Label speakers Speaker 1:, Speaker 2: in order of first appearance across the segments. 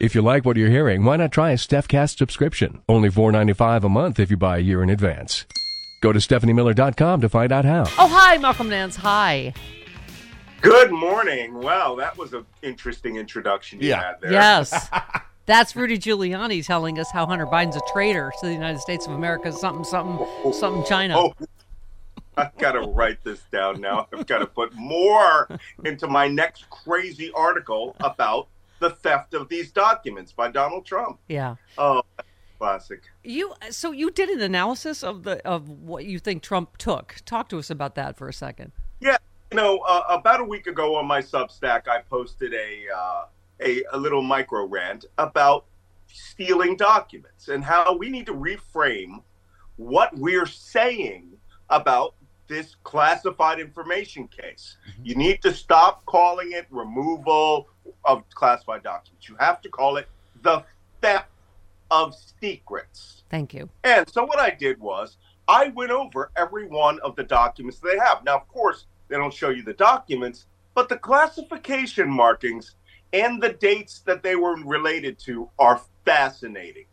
Speaker 1: If you like what you're hearing, why not try a StephCast subscription? Only $4.95 a month if you buy a year in advance. Go to StephanieMiller.com to find out how.
Speaker 2: Oh, hi, Malcolm Nance. Hi.
Speaker 3: Good morning. Wow, that was an interesting introduction you
Speaker 4: Yeah.
Speaker 3: had there.
Speaker 2: Yes. That's Rudy Giuliani telling us how Hunter Biden's a traitor to the United States of America, something, something, something China.
Speaker 3: Oh, oh I've got to write this down now. I've got to put more into my next crazy article about the theft of these documents by Donald Trump.
Speaker 2: Yeah.
Speaker 3: Oh, classic.
Speaker 2: You so you did an analysis of the of what you think Trump took. Talk to us about that for a second.
Speaker 3: Yeah, you know, uh, about a week ago on my Substack, I posted a, uh, a a little micro rant about stealing documents and how we need to reframe what we're saying about this classified information case. You need to stop calling it removal of classified documents. You have to call it the theft of secrets.
Speaker 2: Thank you.
Speaker 3: And so what I did was I went over every one of the documents they have. Now, of course, they don't show you the documents, but the classification markings and the dates that they were related to are fascinating.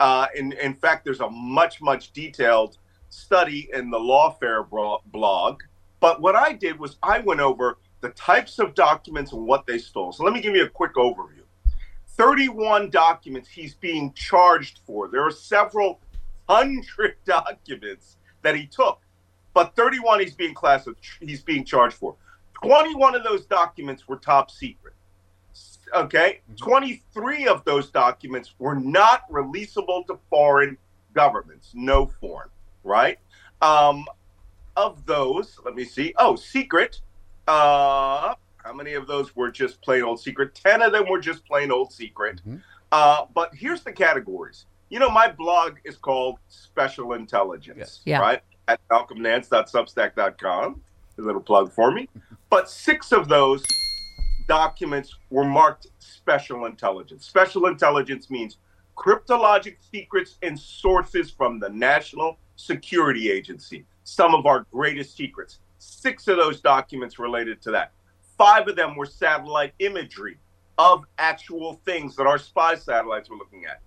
Speaker 3: Uh, in, in fact, there's a much, much detailed study in the Lawfare blog. But what I did was I went over the types of documents and what they stole. So let me give you a quick overview. 31 documents he's being charged for. There are several hundred documents that he took, but 31 he's being classed he's being charged for. 21 of those documents were top secret. Okay, mm-hmm. 23 of those documents were not releasable to foreign governments, no foreign, right? Um, of those, let me see. Oh, secret. Uh, how many of those were just plain old secret? 10 of them were just plain old secret. Uh, but here's the categories. You know, my blog is called Special Intelligence,
Speaker 4: Yes.
Speaker 2: Yeah.
Speaker 3: right? At malcolmnance.substack.com. A little plug for me. But six of those documents were marked special intelligence. Special intelligence means cryptologic secrets and sources from the National Security Agency, some of our greatest secrets. Six of those documents related to that. Five of them were satellite imagery of actual things that our spy satellites were looking at.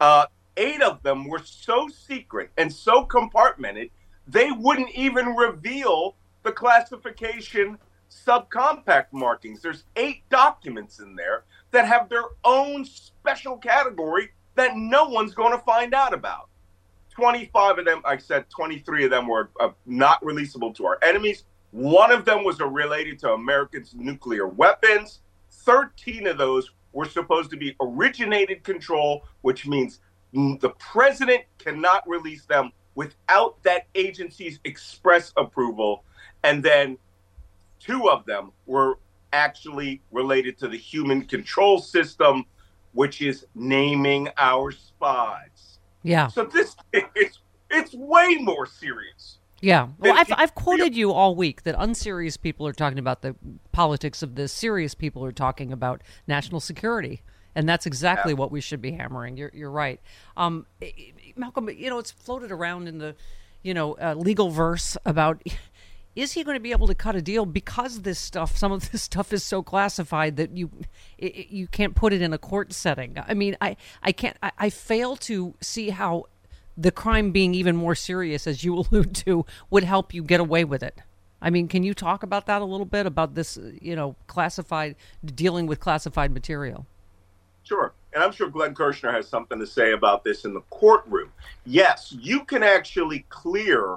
Speaker 3: Uh, eight of them were so secret and so compartmented, they wouldn't even reveal the classification subcompact markings. There's eight documents in there that have their own special category that no one's going to find out about. 25 of them, I said 23 of them were uh, not releasable to our enemies. One of them was related to Americans' nuclear weapons. 13 of those were supposed to be originated control, which means the president cannot release them without that agency's express approval. And then two of them were actually related to the HUMINT control system, which is naming our spies.
Speaker 2: Yeah.
Speaker 3: So this is it's way more serious.
Speaker 2: Yeah. Well, I've, I've quoted you all week that unserious people are talking about the politics of this. Serious people are talking about national security. And that's exactly what we should be hammering. You're, you're right. Um, Malcolm, you know, it's floated around in the, you know, uh, legal verse about is he going to be able to cut a deal because this stuff, some of this stuff is so classified that you i i- you can't put it in a court setting. I mean, I, I can't, I, I fail to see how the crime being even more serious, as you allude to, would help you get away with it. I mean, can you talk about that a little bit about this, you know, classified dealing with classified material?
Speaker 3: Sure. and I'm sure Glenn Kirshner has something to say about this in the courtroom. Yes, you can actually clear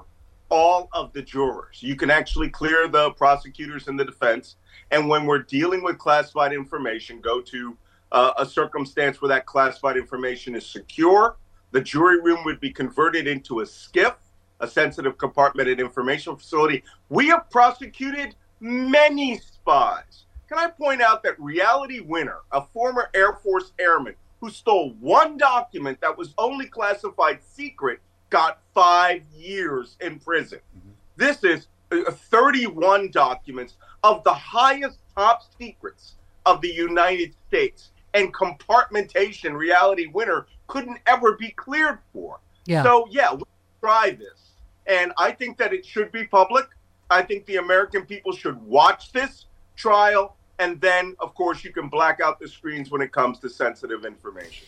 Speaker 3: all of the jurors. You can actually clear the prosecutors and the defense. And when we're dealing with classified information, go to uh, a circumstance where that classified information is secure. The jury room would be converted into a SCIF, a sensitive compartmented information facility. We have prosecuted many spies. Can I point out that Reality Winner, a former Air Force airman who stole one document that was only classified secret, got five years in prison? Mm-hmm. This is uh, 31 documents of the highest top secrets of the United States and compartmentation reality winner couldn't ever be cleared for. Yeah. So yeah, we try this. And I think that it should be public. I think the American people should watch this trial and then of course you can black out the screens when it comes to sensitive information.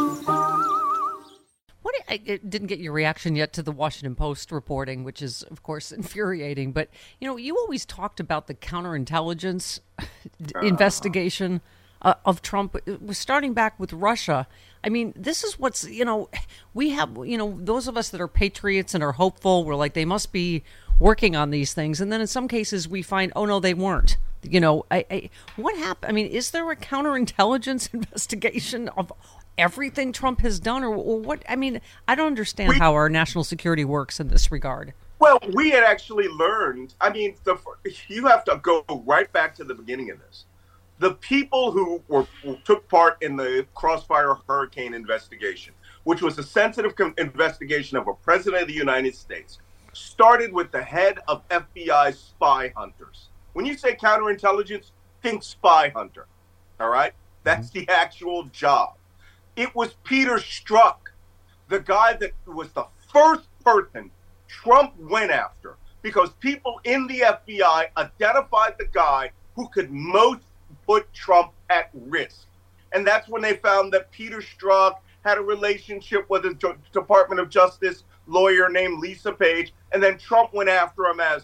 Speaker 2: I didn't get your reaction yet to the Washington Post reporting, which is, of course, infuriating. But you know, you always talked about the counterintelligence uh. investigation uh, of Trump. It was starting back with Russia. I mean, this is what's you know, we have you know those of us that are patriots and are hopeful. We're like they must be working on these things, and then in some cases we find, oh no, they weren't. You know, I, I what happened? I mean, is there a counterintelligence investigation of everything Trump has done, or, or what? I mean, I don't understand we, how our national security works in this regard.
Speaker 3: Well, we had actually learned. I mean, the, you have to go right back to the beginning of this. The people who were who took part in the Crossfire Hurricane investigation, which was a sensitive investigation of a president of the United States, started with the head of FBI spy hunters. When you say counterintelligence, think spy hunter. All right, that's mm-hmm. the actual job. It was Peter Strzok, the guy that was the first person Trump went after because people in the FBI identified the guy who could most put Trump at risk. And that's when they found that Peter Strzok had a relationship with a Department of Justice lawyer named Lisa Page, and then Trump went after him as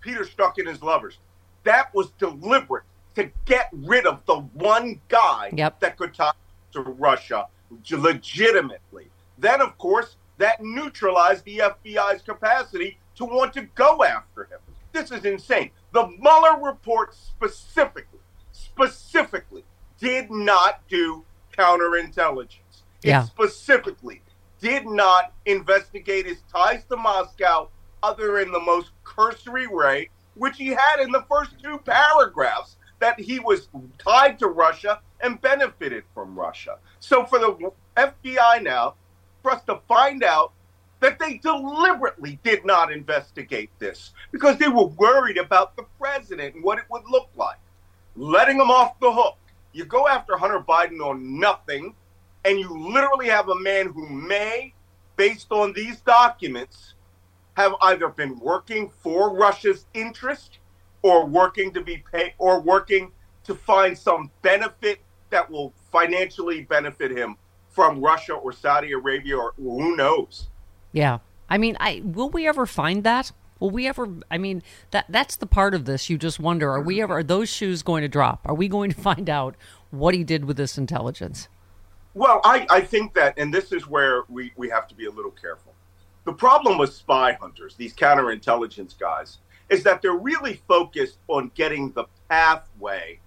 Speaker 3: Peter Strzok and his lovers. That was deliberate to get rid of the one guy yep. that could talk to Russia legitimately. Then, of course, that neutralized the FBI's capacity to want to go after him. This is insane. The Mueller report specifically, specifically did not do counterintelligence. Yeah. It specifically did not investigate his ties to Moscow other in the most cursory way, which he had in the first two paragraphs that he was tied to Russia and benefited from Russia. So for the FBI now, for us to find out that they deliberately did not investigate this because they were worried about the president and what it would look like, letting him off the hook. You go after Hunter Biden on nothing, and you literally have a man who may, based on these documents, have either been working for Russia's interest or working to be paid or working to find some benefit that will financially benefit him from Russia or Saudi Arabia or who knows.
Speaker 2: Yeah. I mean, I will we ever find that? Will we ever I mean, that that's the part of this you just wonder, are we ever are those shoes going to drop? Are we going to find out what he did with this intelligence?
Speaker 3: Well, I, I think that and this is where we, we have to be a little careful. The problem with spy hunters, these counterintelligence guys, is that they're really focused on getting the pathway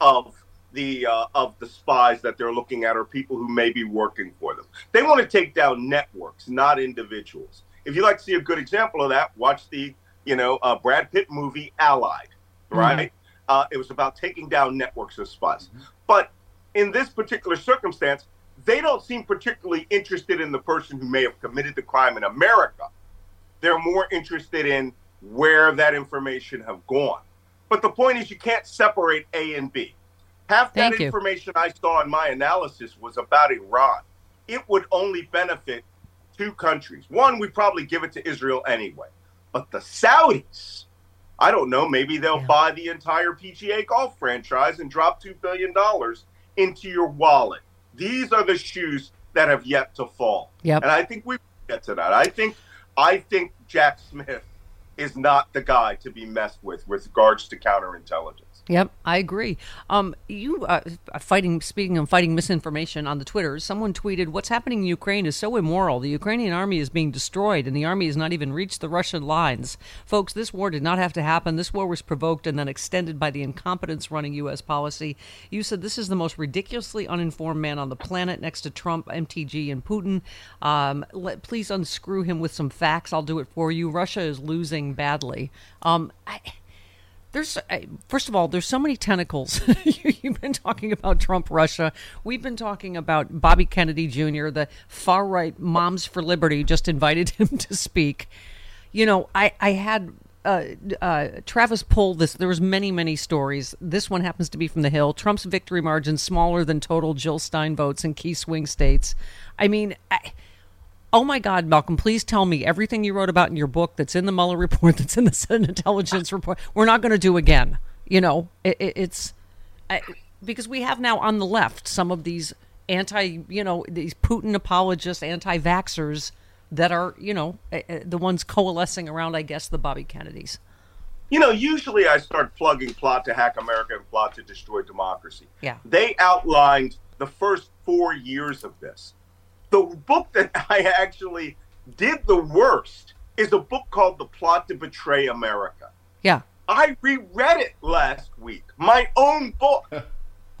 Speaker 3: of the uh, of the spies that they're looking at are people who may be working for them. They want to take down networks, not individuals. If you like to see a good example of that, watch the you know uh, Brad Pitt movie Allied. Right? Mm-hmm. Uh, it was about taking down networks of spies. Mm-hmm. But in this particular circumstance, they don't seem particularly interested in the person who may have committed the crime in America. They're more interested in where that information have gone. But the point is, you can't separate A and B. Half that information I saw in my analysis was about Iran. It would only benefit two countries. One, we probably give it to Israel anyway. But the Saudis, I don't know, maybe they'll yeah. buy the entire PGA golf franchise and drop $2 billion into your wallet. These are the shoes that have yet to fall.
Speaker 2: Yep.
Speaker 3: And I think we get to that. I think I think Jack Smith is not the guy to be messed with with regards to counterintelligence.
Speaker 2: Yep, I agree. Um, you uh, fighting. Speaking of fighting misinformation on the Twitter, someone tweeted, "What's happening in Ukraine is so immoral. The Ukrainian army is being destroyed, and the army has not even reached the Russian lines." Folks, this war did not have to happen. This war was provoked and then extended by the incompetence running U.S. policy. You said this is the most ridiculously uninformed man on the planet, next to Trump, MTG, and Putin. Um, let, please unscrew him with some facts. I'll do it for you. Russia is losing badly. Um, I, there's first of all there's so many tentacles you've been talking about trump russia we've been talking about bobby kennedy jr the far right moms for liberty just invited him to speak you know i i had uh, uh, Travis pulled this. There was many, many stories. This one happens to be from the Hill. Trump's victory margin smaller than total Jill Stein votes in key swing states. I mean, I, oh my God, Malcolm, please tell me everything you wrote about in your book that's in the Mueller report, that's in the Senate intelligence report, we're not going to do again. You know, it, it, it's I, because we have now on the left some of these anti, you know, these Putin apologists, anti vaxxers that are, you know, eh, eh, the ones coalescing around, I guess, the Bobby Kennedys.
Speaker 3: You know, usually I start plugging plot to hack America and plot to destroy democracy.
Speaker 2: Yeah.
Speaker 3: They outlined the first four years of this the book that I actually did the worst is a book called The Plot to Betray America.
Speaker 2: Yeah.
Speaker 3: I reread it last week. My own book.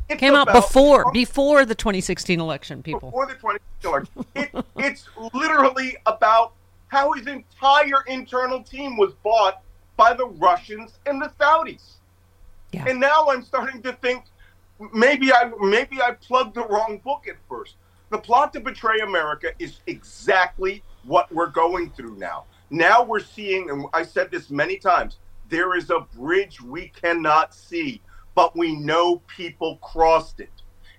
Speaker 2: It came out before before the 2016 election, people.
Speaker 3: Before the 2016 election. it, it's literally about how his entire internal team was bought by the Russians and the Saudis. Yeah. And now I'm starting to think maybe I maybe I plugged the wrong book at first. The plot to betray America is exactly what we're going through now. Now we're seeing, and I said this many times, there is a bridge we cannot see, but we know people crossed it.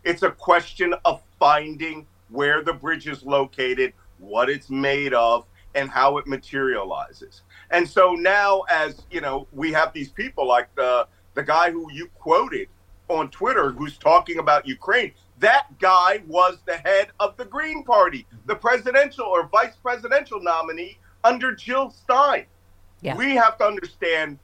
Speaker 3: It's a question of finding where the bridge is located, what it's made of, and how it materializes. And so now, as you know, we have these people like the the guy who you quoted on Twitter who's talking about Ukraine. That guy was the head of the Green Party, the mm-hmm. presidential or vice presidential nominee under Jill Stein. Yeah. We have to understand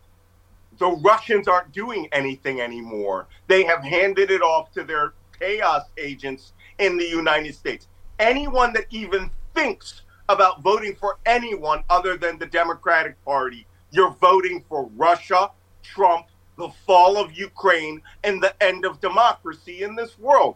Speaker 3: the Russians aren't doing anything anymore. They have handed it off to their chaos agents in the United States. Anyone that even thinks about voting for anyone other than the Democratic Party, you're voting for Russia, Trump, the fall of Ukraine, and the end of democracy in this world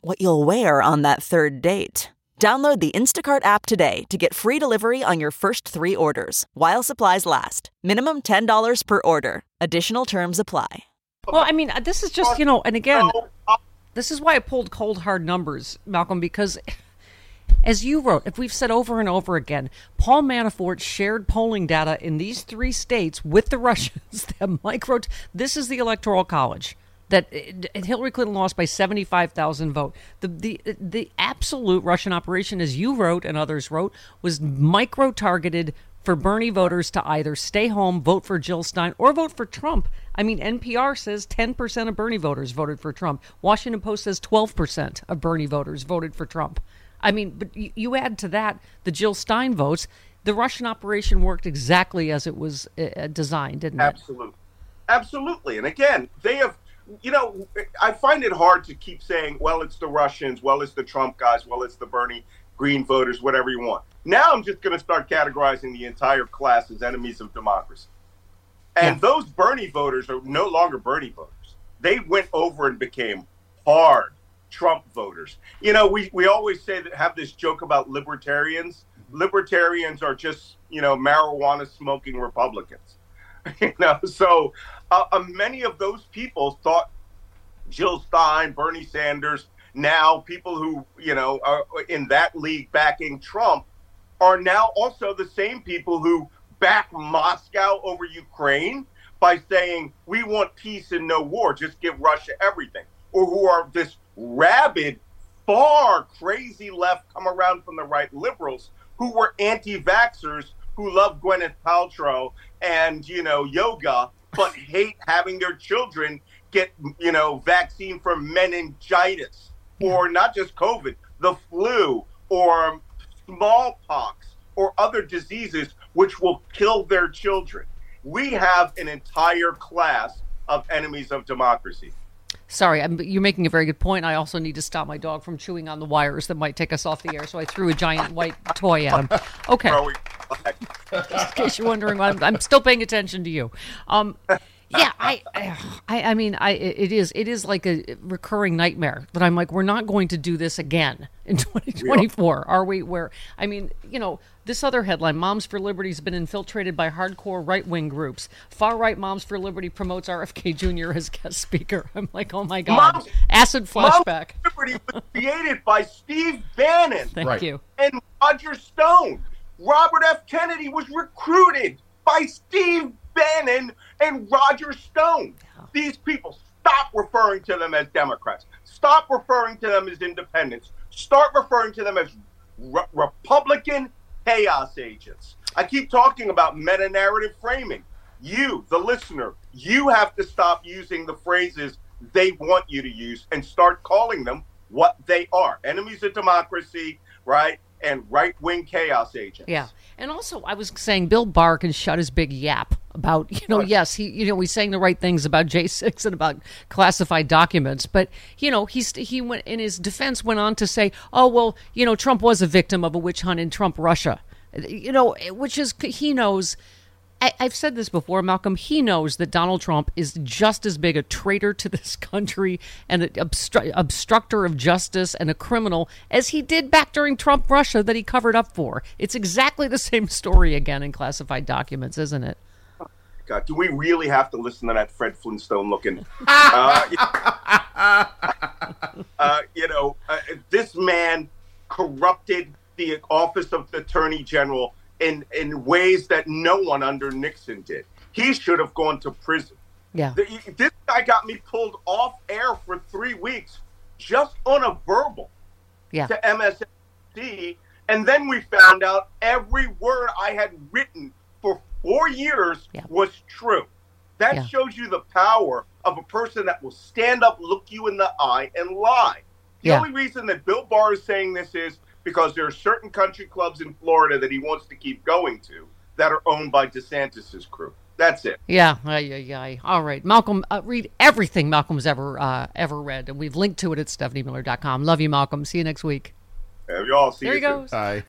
Speaker 5: what you'll wear on that third date. Download the Instacart app today to get free delivery on your first three orders while supplies last. Minimum $10 per order. Additional terms apply.
Speaker 2: Well, I mean, uh, this is just, you know, and again, This is why I pulled cold hard numbers, Malcolm, because as you wrote, if we've said over and over again, Paul Manafort shared polling data in these three states with the Russians that micro. This is the Electoral College that uh, Hillary Clinton lost by 75,000 votes. The, the the absolute Russian operation, as you wrote and others wrote, was micro targeted for Bernie voters to either stay home, vote for Jill Stein, or vote for Trump. I mean, NPR says 10% of Bernie voters voted for Trump. Washington Post says 12% of Bernie voters voted for Trump. I mean, but you, add to that the Jill Stein votes. The Russian operation worked exactly as it was uh, designed, didn't it?
Speaker 3: Absolutely. Absolutely. And again, they have, you know, I find it hard to keep saying, well, it's the Russians, well, it's the Trump guys, well, it's the Bernie Green voters, whatever you want. Now I'm just going to start categorizing the entire class as enemies of democracy. And yeah. those Bernie voters are no longer Bernie voters. They went over and became hard Trump voters. You know, we, we always say that have this joke about libertarians. Libertarians are just, you know, marijuana smoking Republicans. you know, so uh, uh, many of those people thought Jill Stein, Bernie Sanders, now people who, you know, are in that league backing Trump are now also the same people who back Moscow over Ukraine by saying, we want peace and no war, just give Russia everything. Or who are this rabid, far crazy left come around from the right liberals who were anti vaxxers who love Gwyneth Paltrow and, you know, yoga, but hate having their children get, you know, vaccine for meningitis or not just COVID, the flu or smallpox or other diseases which will kill their children. We have an entire class of enemies of democracy.
Speaker 2: Sorry, I'm, you're making a very good point. I also need to stop my dog from chewing on the wires that might take us off the air. So I threw a giant white toy at him. Okay. Just in case you're wondering, I'm, I'm still paying attention to you. Um, yeah, I, I, I mean, I, it is, it is like a recurring nightmare that I'm like, we're not going to do this again in 2024, are we? Where, I mean, you know, this other headline: Moms for Liberty has been infiltrated by hardcore right-wing groups. Far-right Moms for Liberty promotes RFK Jr. as guest speaker. I'm like, oh my god, Moms, acid flashback.
Speaker 3: Moms for Liberty was created by Steve Bannon.
Speaker 2: Thank right. you.
Speaker 3: And Roger Stone. Robert F. Kennedy was recruited by Steve Bannon and Roger Stone. These people, stop referring to them as Democrats. Stop referring to them as independents. Start referring to them as re- Republican chaos agents. I keep talking about meta narrative framing. You, the listener, you have to stop using the phrases they want you to use and start calling them what they are enemies of democracy, right? And right wing chaos agents.
Speaker 2: Yeah. And also, I was saying Bill Barr can shut his big yap about, you know, yes, he, you know, he's saying the right things about J6 and about classified documents, but, you know, he's, he went in his defense went on to say, oh, well, you know, Trump was a victim of a witch hunt in Trump Russia, you know, which is, he knows I, have said this before, Malcolm. He knows that Donald Trump is just as big a traitor to this country and an obstru- obstructor of justice and a criminal as he did back during Trump Russia that he covered up for. It's exactly the same story again in classified documents, isn't it?
Speaker 3: God, do we really have to listen to that Fred Flintstone looking? uh, uh, you know, uh, this man corrupted the office of the Attorney General in in ways that no one under Nixon did. He should have gone to prison.
Speaker 2: Yeah.
Speaker 3: The, this guy got me pulled off air for three weeks just on a verbal
Speaker 2: yeah.
Speaker 3: to MSNBC, and then we found out every word I had written for four years yeah. was true. That yeah. shows you the power of a person that will stand up, look you in the eye, and lie. The yeah. only reason that Bill Barr is saying this is because there are certain country clubs in Florida that he wants to keep going to that are owned by DeSantis's crew. That's it.
Speaker 2: Yeah, yeah, yeah. All right, Malcolm, uh, read everything Malcolm's ever uh, ever read, and we've linked to it at stephaniemiller.com. Love you, Malcolm. See you next week.
Speaker 3: Have you all. See
Speaker 2: there
Speaker 3: you
Speaker 2: he goes.
Speaker 3: Bye.